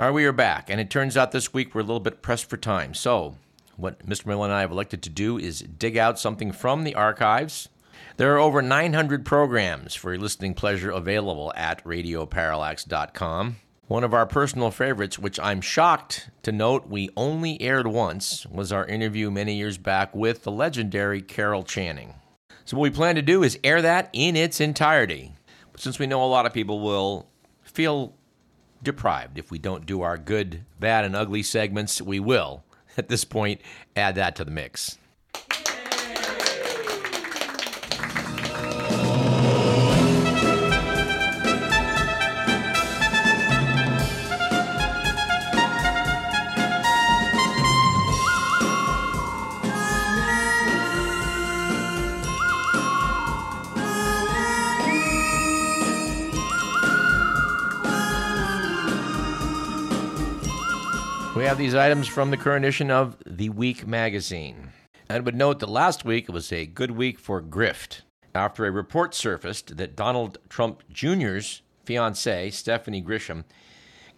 All right, we are back, and it turns out this week we're a little bit pressed for time. So, what Mr. Miller and I have elected to do is dig out something from the archives. There are over 900 programs for your listening pleasure available at radioparallax.com. One of our personal favorites, which I'm shocked to note we only aired once, was our interview many years back with the legendary Carol Channing. So, what we plan to do is air that in its entirety. But since we know a lot of people will feel deprived if we don't do our good, bad, and ugly segments, we will, at this point, add that to the mix. Have these items from the current edition of The Week magazine. And would note that last week was a good week for grift after a report surfaced that Donald Trump Jr.'s fiancee, Stephanie Grisham,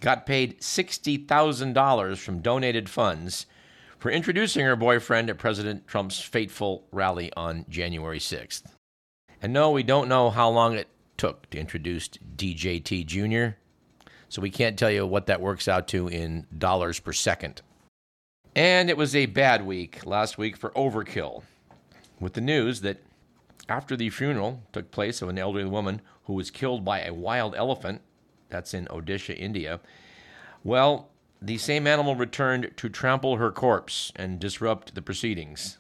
got paid $60,000 from donated funds for introducing her boyfriend at President Trump's fateful rally on January 6th. And no, we don't know how long it took to introduce DJT Jr., so we can't tell you what that works out to in dollars per second. And it was a bad week last week for Overkill, with the news that after the funeral took place of an elderly woman who was killed by a wild elephant, that's in Odisha, India, well, the same animal returned to trample her corpse and disrupt the proceedings.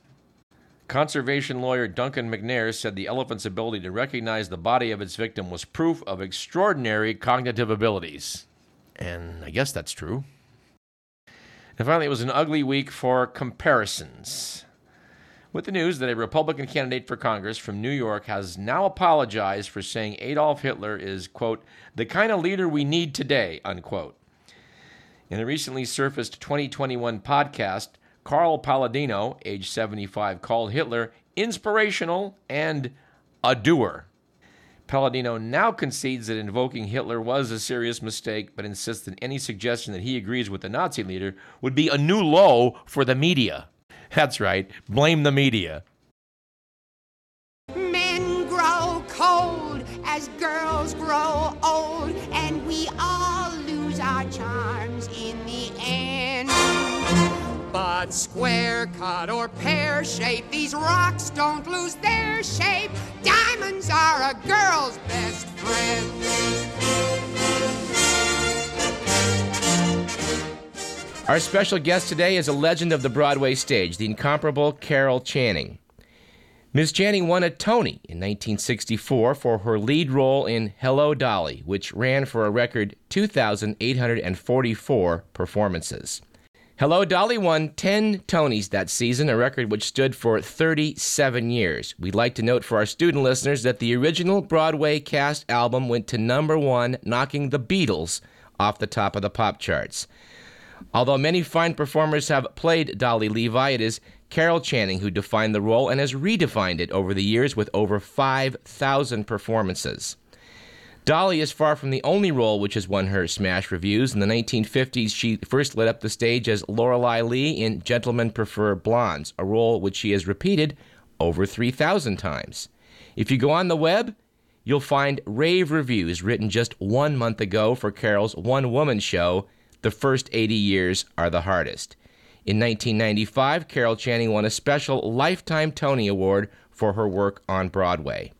Conservation lawyer Duncan McNair said the elephant's ability to recognize the body of its victim was proof of extraordinary cognitive abilities. And I guess that's true. And finally, it was an ugly week for comparisons. With the news that a Republican candidate for Congress from New York has now apologized for saying Adolf Hitler is, quote, the kind of leader we need today, unquote. In a recently surfaced 2021 podcast, Carl Paladino, age 75, called Hitler inspirational and a doer. Paladino now concedes that invoking Hitler was a serious mistake, but insists that any suggestion that he agrees with the Nazi leader would be a new low for the media. That's right, blame the media. But square cut or pear shape, these rocks don't lose their shape. Diamonds are a girl's best friend. Our special guest today is a legend of the Broadway stage, the incomparable Carol Channing. Ms. Channing won a Tony in 1964 for her lead role in Hello Dolly, which ran for a record 2,844 performances. Hello Dolly won 10 Tonys that season, a record which stood for 37 years. We'd like to note for our student listeners that the original Broadway cast album went to number one, knocking the Beatles off the top of the pop charts. Although many fine performers have played Dolly Levi, it is Carol Channing who defined the role and has redefined it over the years with over 5,000 performances. Dolly is far from the only role which has won her smash reviews. In the 1950s, she first lit up the stage as Lorelei Lee in Gentlemen Prefer Blondes, a role which she has repeated over 3,000 times. If you go on the web, you'll find rave reviews written just one month ago for Carol's one woman show, The First 80 Years Are the Hardest. In 1995, Carol Channing won a special Lifetime Tony Award for her work on Broadway.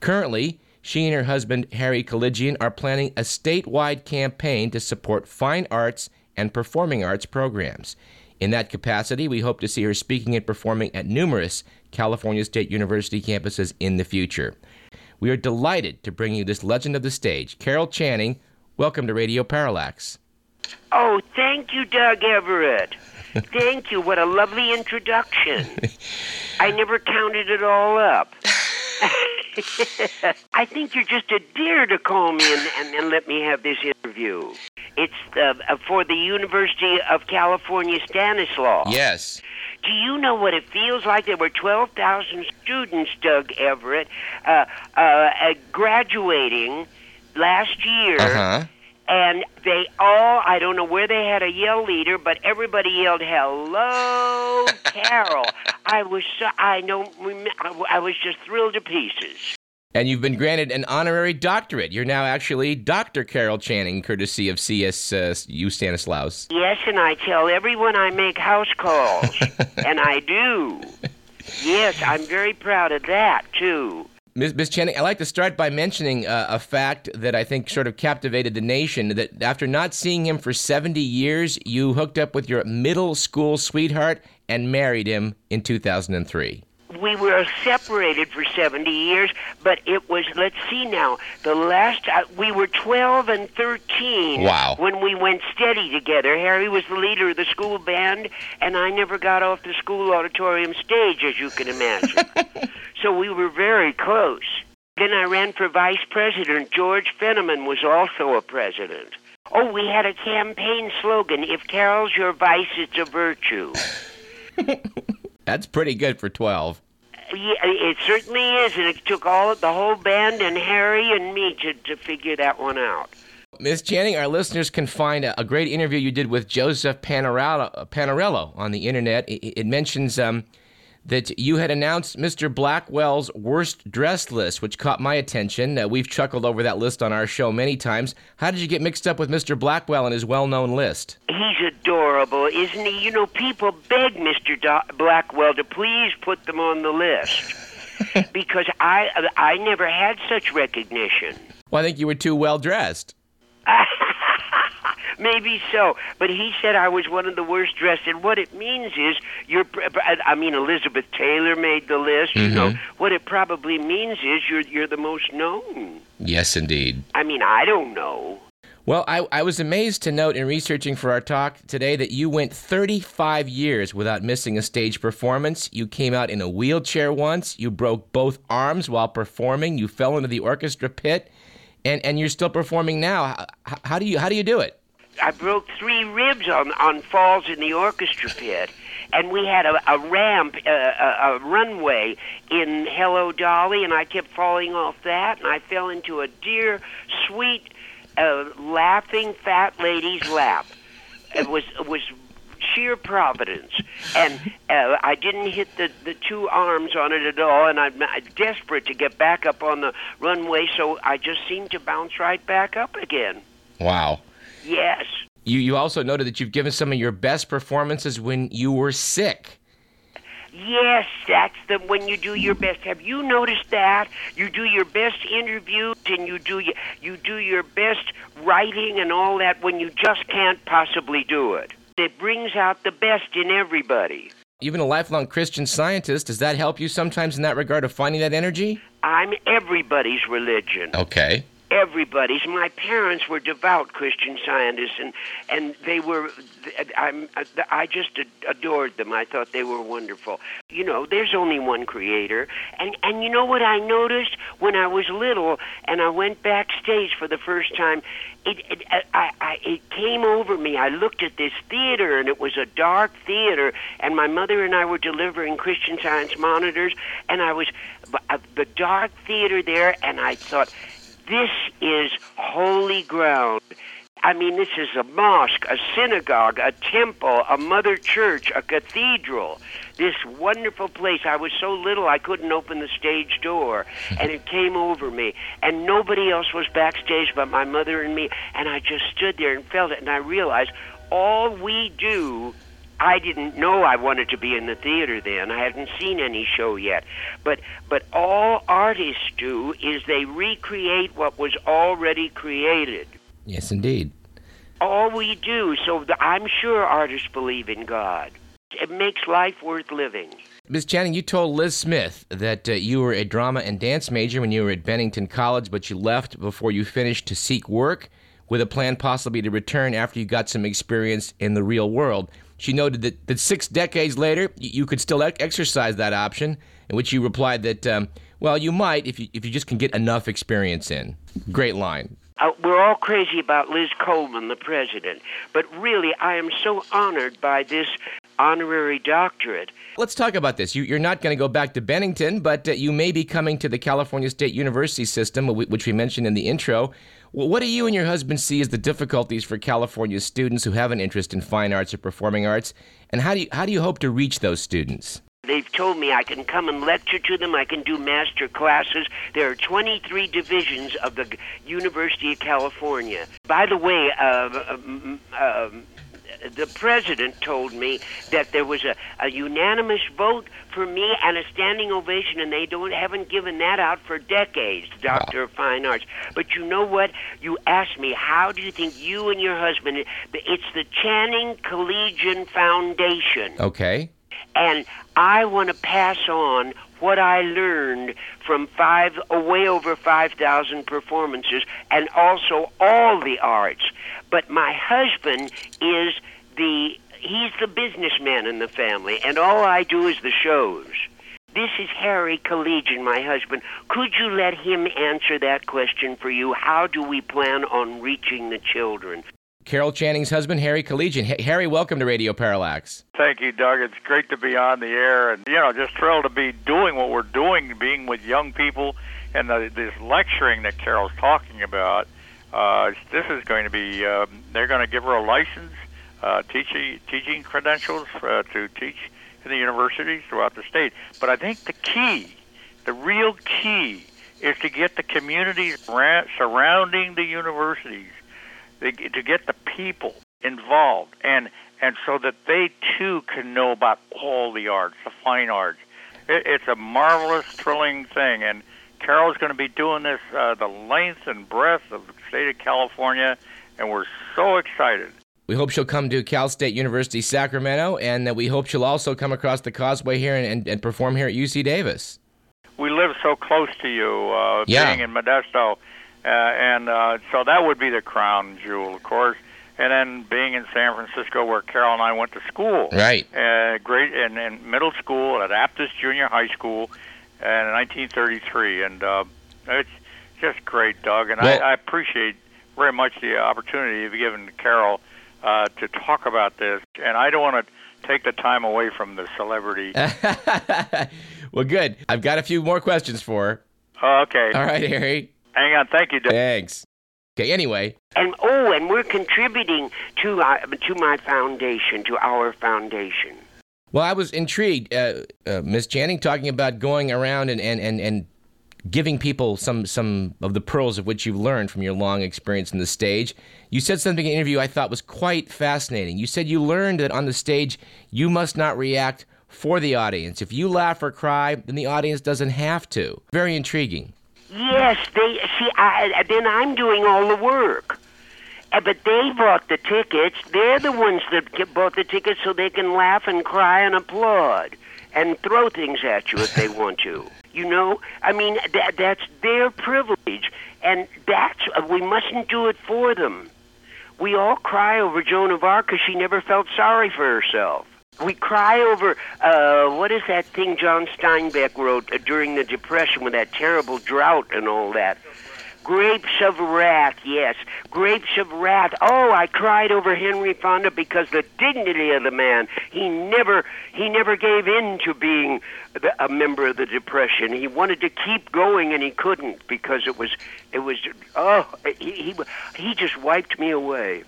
Currently, she and her husband, Harry Kullijian, are planning a statewide campaign to support fine arts and performing arts programs. In that capacity, we hope to see her speaking and performing at numerous California State University campuses in the future. We are delighted to bring you this legend of the stage, Carol Channing. Welcome to Radio Parallax. Oh, thank you, Doug Everett. Thank you. What a lovely introduction. I never counted it all up. I think you're just a dear to call me and, and, and let me have this interview. It's uh, for the University of California Stanislaus. Yes. Do you know what it feels like? There were 12,000 students, Doug Everett, uh, uh, uh, graduating last year. Uh huh. and they all I don't know where they had a yell leader, but everybody yelled "Hello, Carol." I was so, I don't I was just thrilled to pieces. And you've been granted an honorary doctorate. You're now actually Dr. Carol Channing, courtesy of CSU uh, Stanislaus. Yes, and I tell everyone I make house calls, and I do. Yes, I'm very proud of that too. Ms. Ms. Channing, I'd like to start by mentioning uh, a fact that I think sort of captivated the nation. That after not seeing him for 70 years, you hooked up with your middle school sweetheart and married him in 2003. we were separated for 70 years, but it was, let's see now, the last, uh, we were 12 and 13 Wow. when we went steady together. Harry was the leader of the school band, and I never got off the school auditorium stage, as you can imagine. so we were very close. Then I ran for vice president. George Fenneman was also a president. Oh, we had a campaign slogan if Carol's your vice, it's a virtue. That's pretty good for 12. Yeah, it certainly is, and it took all the whole band and Harry and me to, to figure that one out. Ms. Channing, our listeners can find a, a great interview you did with Joseph Panarello, Panarello on the internet. It, it mentions um, that you had announced Mr. Blackwell's worst dress list, which caught my attention. Uh, we've chuckled over that list on our show many times. How did you get mixed up with Mr. Blackwell and his well known list? He's adorable, isn't he? You know, people beg Mr. Do- Blackwell to please put them on the list because I I never had such recognition. Well, I think you were too well dressed. Maybe so, but he said I was one of the worst dressed, and what it means is you're. I mean, Elizabeth Taylor made the list. You know mm-hmm. what it probably means is you're you're the most known. Yes, indeed. I mean, I don't know. Well, I, I was amazed to note in researching for our talk today that you went 35 years without missing a stage performance. You came out in a wheelchair once. You broke both arms while performing. You fell into the orchestra pit, and, and you're still performing now. How, how do you how do you do it? I broke three ribs on on falls in the orchestra pit, and we had a, a ramp, uh, a, a runway in Hello Dolly, and I kept falling off that, and I fell into a dear, sweet, uh, laughing fat lady's lap. It was it was sheer providence, and uh, I didn't hit the the two arms on it at all, and I'm desperate to get back up on the runway, so I just seemed to bounce right back up again. Wow. Yes. You you also noted that you've given some of your best performances when you were sick. Yes, that's the when you do your best. Have you noticed that you do your best interviews and you do you do your best writing and all that when you just can't possibly do it? It brings out the best in everybody. Even a lifelong Christian scientist, does that help you sometimes in that regard of finding that energy? I'm everybody's religion. Okay. Everybody's. My parents were devout Christian scientists, and and they were. I'm. I just adored them. I thought they were wonderful. You know, there's only one Creator, and and you know what I noticed when I was little, and I went backstage for the first time. It, it I, I it came over me. I looked at this theater, and it was a dark theater, and my mother and I were delivering Christian Science monitors, and I was uh, the dark theater there, and I thought this is holy ground. I mean, this is a mosque, a synagogue, a temple, a mother church, a cathedral. This wonderful place. I was so little I couldn't open the stage door, and it came over me. And nobody else was backstage but my mother and me. And I just stood there and felt it, and I realized all we do I didn't know I wanted to be in the theater then. I hadn't seen any show yet. But but all artists do is they recreate what was already created. Yes, indeed. All we do. So the, I'm sure artists believe in God. It makes life worth living. Ms. Channing, you told Liz Smith that uh, you were a drama and dance major when you were at Bennington College, but you left before you finished to seek work with a plan possibly to return after you got some experience in the real world. She noted that, that six decades later, you could still exercise that option, in which you replied that, um, well, you might if you, if you just can get enough experience in. Great line. Uh, we're all crazy about Liz Coleman, the president, but really, I am so honored by this honorary doctorate. Let's talk about this. You, are not going to go back to Bennington, but uh, you may be coming to the California State University system, which we mentioned in the intro. What do you and your husband see as the difficulties for California students who have an interest in fine arts or performing arts, and how do you, how do you hope to reach those students? They've told me I can come and lecture to them. I can do master classes. There are 23 divisions of the University of California. By the way, uh, um, um, the president told me that there was a, a unanimous vote for me and a standing ovation, and they don't haven't given that out for decades, Doctor wow. of Fine Arts. But you know what? You asked me, how do you think you and your husband? It's the Channing Kullijian Foundation. Okay. And I want to pass on what I learned from five, uh, way over 5,000 performances, and also all the arts. But my husband is the he's the businessman in the family, and all I do is the shows. This is Harry Kullijian, my husband. Could you let him answer that question for you? How do we plan on reaching the children? Carol Channing's husband, Harry Kullijian. H- Harry, welcome to Radio Parallax. Thank you, Doug. It's great to be on the air, and you know, just thrilled to be doing what we're doing, being with young people, and the, this lecturing that Carol's talking about. Uh, this is going to be. Um, they're going to give her a license uh, teaching teaching credentials uh, to teach in the universities throughout the state. But I think the key, the real key, is to get the communities surrounding the universities, to get the people involved, and and so that they too can know about all the arts, the fine arts. It, it's a marvelous, thrilling thing, and Carol's going to be doing this uh, the length and breadth of the state of California, and we're so excited. We hope she'll come to Cal State University Sacramento, and that we hope she'll also come across the causeway here and, and, and perform here at UC Davis. We live so close to you, uh, yeah. being in Modesto, uh, and uh, so that would be the crown jewel, of course. And then being in San Francisco, where Carol and I went to school, right? Uh, great, and in middle school at Aptos Junior High School, in 1933, and uh, it's just great, Doug. And well, I, I appreciate very much the opportunity you've given Carol uh, to talk about this, and I don't want to take the time away from the celebrity. well, good. I've got a few more questions for her. Oh, okay. All right, Harry. Hang on. Thank you. Doug. Thanks. Okay. Anyway. And oh, and we're contributing to uh, to my foundation, to our foundation. Well, I was intrigued, uh, uh, Miss Channing, talking about going around and, and, and, and giving people some some of the pearls of which you've learned from your long experience in the stage. You said something in an interview I thought was quite fascinating. You said you learned that on the stage you must not react for the audience. If you laugh or cry, then the audience doesn't have to. Very intriguing. Yes, they see. I, then I'm doing all the work. Uh, but they bought the tickets. They're the ones that bought the tickets so they can laugh and cry and applaud and throw things at you if they want to. You know, I mean that that's their privilege, and that's uh, we mustn't do it for them. We all cry over Joan of Arc because she never felt sorry for herself. We cry over uh, what is that thing John Steinbeck wrote uh, during the Depression with that terrible drought and all that. Grapes of Wrath, yes. Grapes of Wrath. Oh, I cried over Henry Fonda because the dignity of the man. He never he never gave in to being a member of the Depression. He wanted to keep going and he couldn't because it was it was oh he he, he just wiped me away.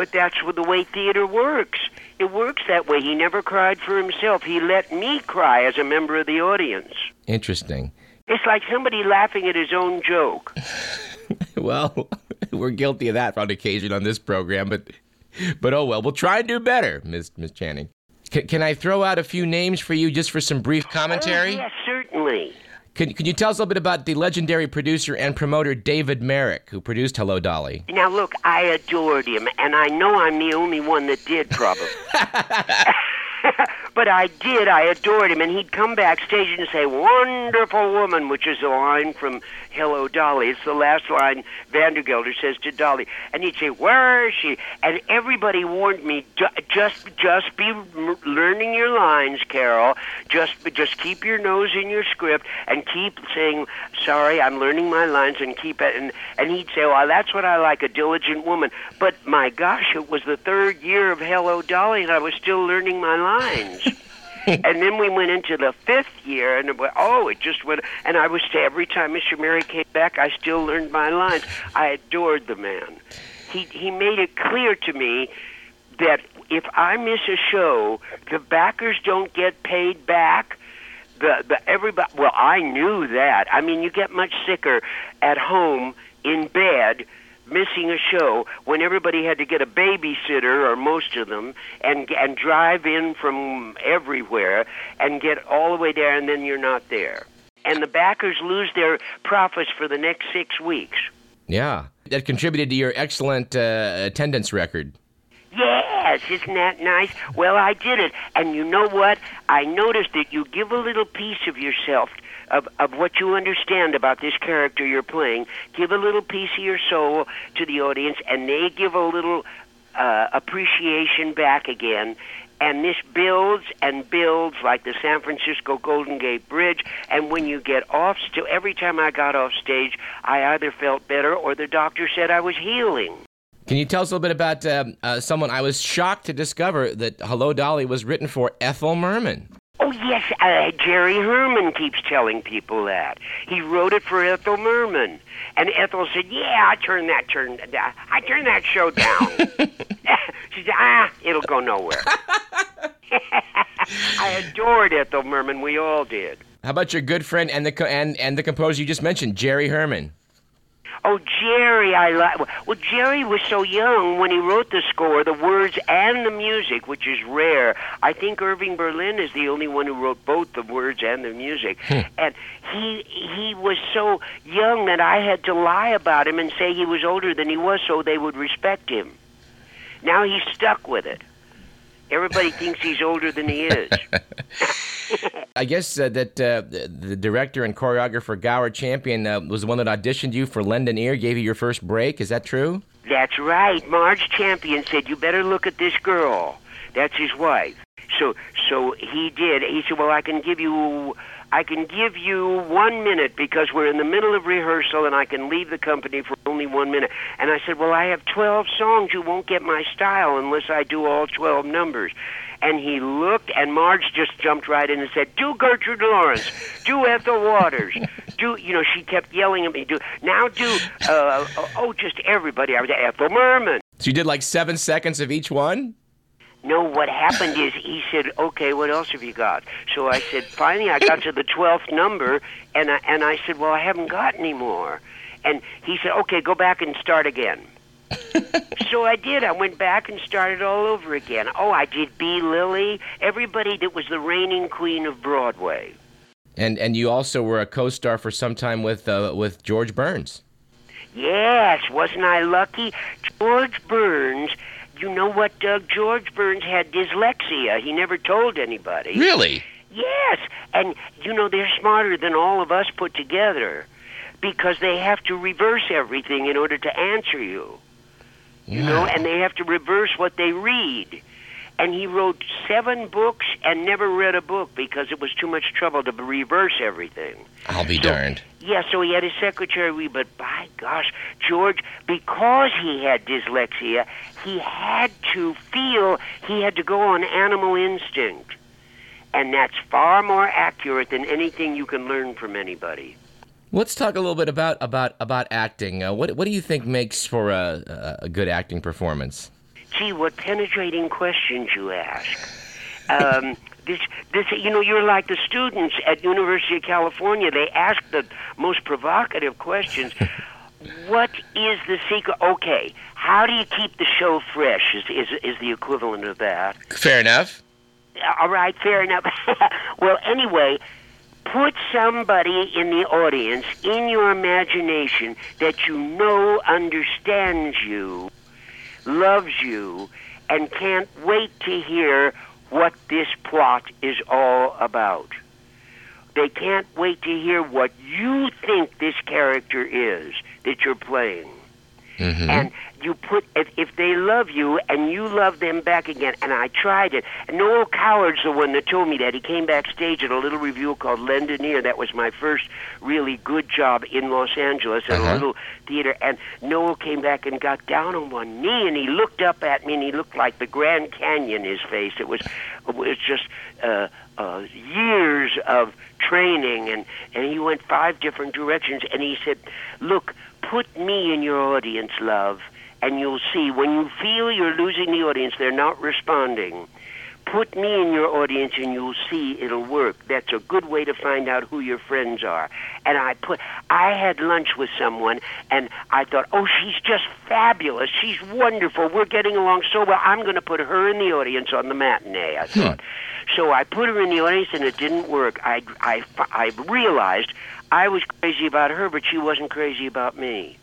But that's the way theater works. It works that way. He never cried for himself. He let me cry as a member of the audience. Interesting. It's like somebody laughing at his own joke. well, we're guilty of that on occasion on this program, but but oh well, we'll try and do better, Miss Miss Channing. C- can I throw out a few names for you just for some brief commentary? Oh, yes, certainly. Can, can you tell us a little bit about the legendary producer and promoter David Merrick, who produced Hello Dolly? Now, look, I adored him, and I know I'm the only one that did, probably. But I did. I adored him, and he'd come backstage and say, "Wonderful woman," which is a line from Hello Dolly. It's the last line Vandergelder says to Dolly, and he'd say, "Where is she?" And everybody warned me, "Ju- "Just, just be learning your lines, Carol. Just, just keep your nose in your script and keep saying, "Sorry, I'm learning my lines," and keep it." And and he'd say, "Well, that's what I like, a diligent woman." But my gosh, it was the third year of Hello Dolly, and I was still learning my lines. and then we went into the fifth year, and it wa- oh, it just went. And I was every time Mr. Merrick came back, I still learned my lines. I adored the man. He he made it clear to me that if I miss a show, the backers don't get paid back. The the everybody. Well, I knew that. I mean, you get much sicker at home in bed missing a show when everybody had to get a babysitter or most of them and and drive in from everywhere and get all the way there and then you're not there and the backers lose their profits for the next 6 weeks Yeah. That contributed to your excellent uh, attendance record. Yes, isn't that nice? Well, I did it. And you know what? I noticed that you give a little piece of yourself, of, of what you understand about this character you're playing. Give a little piece of your soul to the audience, and they give a little uh, appreciation back again. And this builds and builds like the San Francisco Golden Gate Bridge. And when you get off, still every time I got off stage, I either felt better or the doctor said I was healing. Can you tell us a little bit about um, uh, someone? I was shocked to discover that Hello Dolly was written for Ethel Merman. Oh yes, uh, Jerry Herman keeps telling people that he wrote it for Ethel Merman, and Ethel said, "Yeah, I turned that turn, uh, I turned that show down." she said, "Ah, it'll go nowhere." I adored Ethel Merman. We all did. How about your good friend and the co- and and the composer you just mentioned, Jerry Herman? Oh, Jerry, I like. Well, Jerry was so young when he wrote the score, the words and the music, which is rare. I think Irving Berlin is the only one who wrote both the words and the music. Hmm. and he he was so young that I had to lie about him and say he was older than he was, so they would respect him. Now he's stuck with it. Everybody thinks he's older than he is. I guess uh, that uh, the, director and choreographer Gower Champion uh, was the one that auditioned you for Lend an Ear, gave you your first break. Is that true? That's right. Marge Champion said, "You better look at this girl." That's his wife. So, so he did. He said, "Well, I can give you, I can give you one minute because we're in the middle of rehearsal, and I can leave the company for only one minute." And I said, "Well, I have twelve songs. You won't get my style unless I do all twelve numbers." And he looked, and Marge just jumped right in and said, "Do Gertrude Lawrence, do Ethel Waters, do you know?" She kept yelling at me, "Do now, do uh, oh, just everybody." I was Ethel Merman. So you did like seven seconds of each one. No, what happened is he said, "Okay, what else have you got?" So I said, "Finally, I got to the twelfth number, and I and I said, "Well, I haven't got any more." And he said, "Okay, go back and start again." so I did. I went back and started all over again. Oh, I did Bea Lillie. Everybody that was the reigning queen of Broadway. And and you also were a co-star for some time with uh, with George Burns. Yes, wasn't I lucky? George Burns. You know what, Doug? George Burns had dyslexia. He never told anybody. Really? Yes, and you know they're smarter than all of us put together because they have to reverse everything in order to answer you. You know, and they have to reverse what they read. And he wrote seven books and never read a book because it was too much trouble to reverse everything. I'll be So- darned. Yeah, so he had his secretary read, but by gosh, George, because he had dyslexia, he had to feel he had to go on animal instinct. And that's far more accurate than anything you can learn from anybody. Let's talk a little bit about about about acting. Uh, what what do you think makes for a, a, a good acting performance? Gee, what penetrating questions you ask. Um, this, this, you know, you're like the students at University of California. They ask the most provocative questions. what is the secret? Okay, how do you keep the show fresh? Is is is the equivalent of that? Fair enough. All right, fair enough. well, anyway, put somebody in the audience in your imagination that you know understands you, loves you, and can't wait to hear what this plot is all about. They can't wait to hear what you think this character is that you're playing. Mm-hmm. And you put if, if they love you and you love them back again. And I tried it. And Noel Coward's the one that told me that. He came backstage at a little review called Lend an Ear. That was my first really good job in Los Angeles at Uh-huh. a little theater. And Noel came back and got down on one knee and he looked up at me and he looked like the Grand Canyon. His face. It was it was just. Uh, uh, years of training, and, and he went five different directions. And he said, Look, put me in your audience, love, and you'll see when you feel you're losing the audience, they're not responding. Put me in your audience and you'll see it'll work. That's a good way to find out who your friends are. And I put I had lunch with someone and I thought, "Oh, she's just fabulous. She's wonderful. We're getting along so well. I'm going to put her in the audience on the matinee." I thought. Hmm. So I put her in the audience and it didn't work. I I I realized I was crazy about her, but she wasn't crazy about me.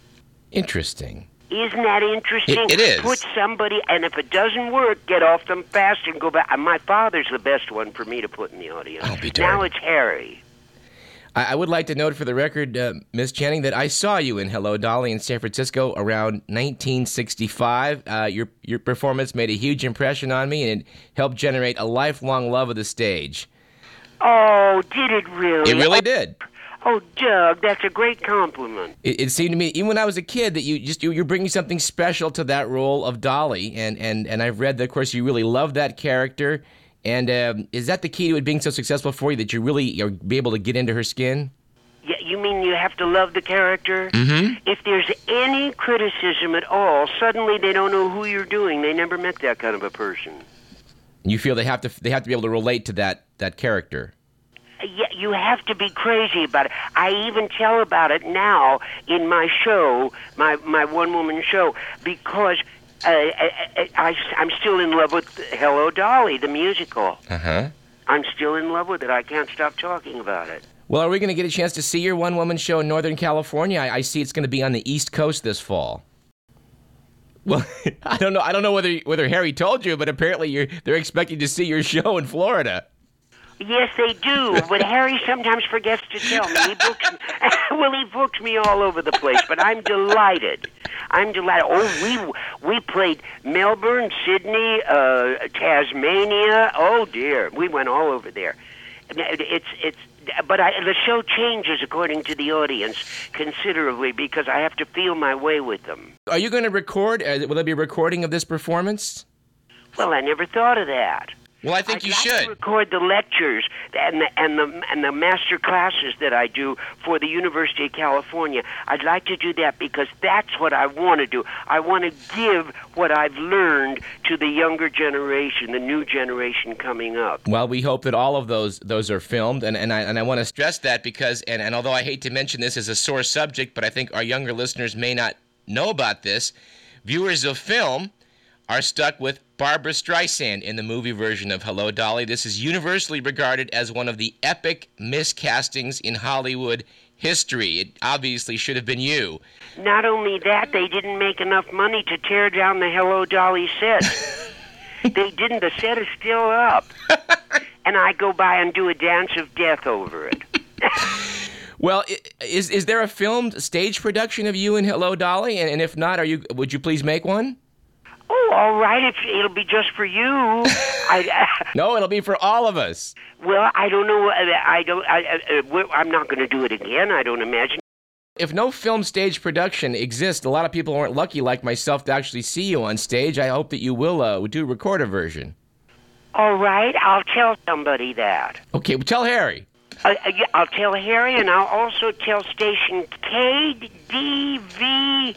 Interesting. Isn't that interesting? It- it is. Put somebody, and if it doesn't work, get off them fast and go back. My father's the best one for me to put in the audience. I'll be now darned. it's Harry. I, I would like to note for the record, uh, Miss Channing, that I saw you in Hello Dolly in San Francisco around 1965. Uh, your your performance made a huge impression on me, and it helped generate a lifelong love of the stage. Oh, did it really? It really oh, did. Oh, Doug, that's a great compliment. It, it seemed to me, even when I was a kid, that you just you, you're bringing something special to that role of Dolly, and and and I've read that, of course, you really love that character. And um, is that the key to it being so successful for you that you really are be able to get into her skin? Yeah, you mean you have to love the character? Mm-hmm. If there's any criticism at all, suddenly they don't know who you're doing. They never met that kind of a person. You feel they have to they have to be able to relate to that that character. You have to be crazy about it. I even tell about it now in my show, my my one woman show, because uh, I, I, I'm still in love with Hello Dolly, the musical. Uh huh. I'm still in love with it. I can't stop talking about it. Well, are we going to get a chance to see your one woman show in Northern California? I, I see it's going to be on the East Coast this fall. Well, I don't know. I don't know whether whether Harry told you, but apparently you're they're expecting to see your show in Florida. Yes, they do. But Harry sometimes forgets to tell me. He books well, he books me all over the place. But I'm delighted. I'm delighted. Oh, we we played Melbourne, Sydney, uh, Tasmania. Oh dear, we went all over there. It's it's. But I, the show changes according to the audience considerably because I have to feel my way with them. Are you going to record? Uh, will there be a recording of this performance? Well, I never thought of that. Well, I think I'd you like should. To record the lectures and the, and the and the master classes that I do for the University of California. I'd like to do that because that's what I want to do. I want to give what I've learned to the younger generation, the new generation coming up. Well, we hope that all of those those are filmed, and, and I and I want to stress that because and, and although I hate to mention this as a sore subject, but I think our younger listeners may not know about this. Viewers of film are stuck with Barbra Streisand in the movie version of Hello Dolly. This is universally regarded as one of the epic miscastings in Hollywood history. It obviously should have been you. Not only that, they didn't make enough money to tear down the Hello Dolly set. they didn't. The set is still up. and I go by and do a dance of death over it. Well, is is there a filmed stage production of you in Hello Dolly? And, and if not, are you would you please make one? Oh, all right. If it'll be just for you. I, No, it'll be for all of us. well, I don't know. I don't. I, I, I'm not going to do it again. I don't imagine. If no film stage production exists, a lot of people aren't lucky like myself to actually see you on stage. I hope that you will uh, do record a version. All right. I'll tell somebody that. Okay, well, tell Harry. Uh, uh, I'll tell Harry, and I'll also tell station KDVS.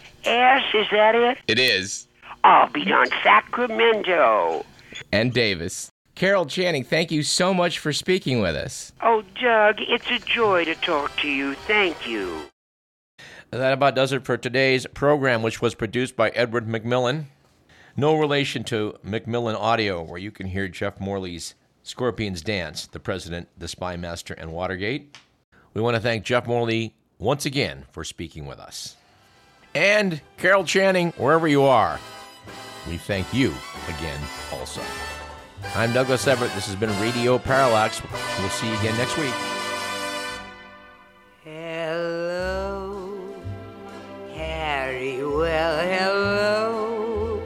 Is that it? It is. I'll be on Sacramento. And Davis. Carol Channing, thank you so much for speaking with us. Oh, Doug, it's a joy to talk to you. Thank you. That about does it for today's program, which was produced by Edward McMillan. No relation to Macmillan Audio, where you can hear Jeff Morley's Scorpions Dance, The President, The Spy Master, and Watergate. We want to thank Jeff Morley once again for speaking with us. And Carol Channing, wherever you are, we thank you again also. I'm Douglas Everett. This has been Radio Parallax. We'll see you again next week. Hello, Harry. Well, hello,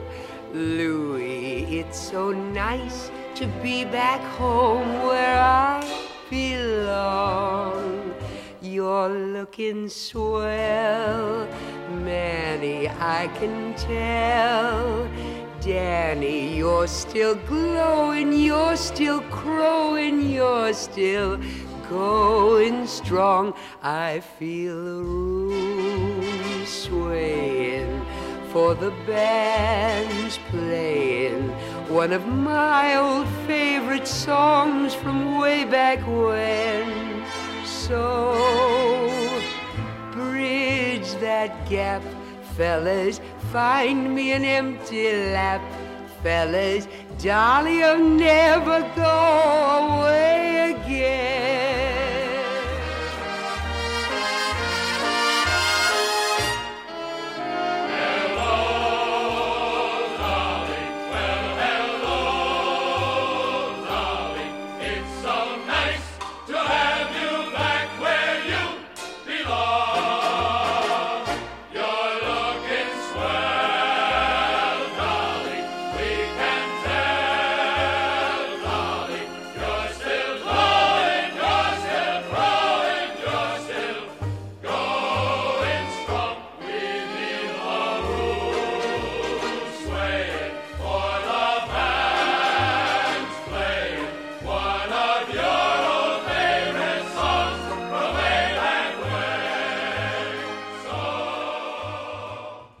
Louis. It's so nice to be back home where I belong. You're looking swell, Manny, I can tell. Danny, you're still glowing, you're still crowing, you're still going strong. I feel the room swaying, for the band's playing one of my old favorite songs from way back when. So, that gap, fellas, find me an empty lap, fellas. Dolly, will never go away again.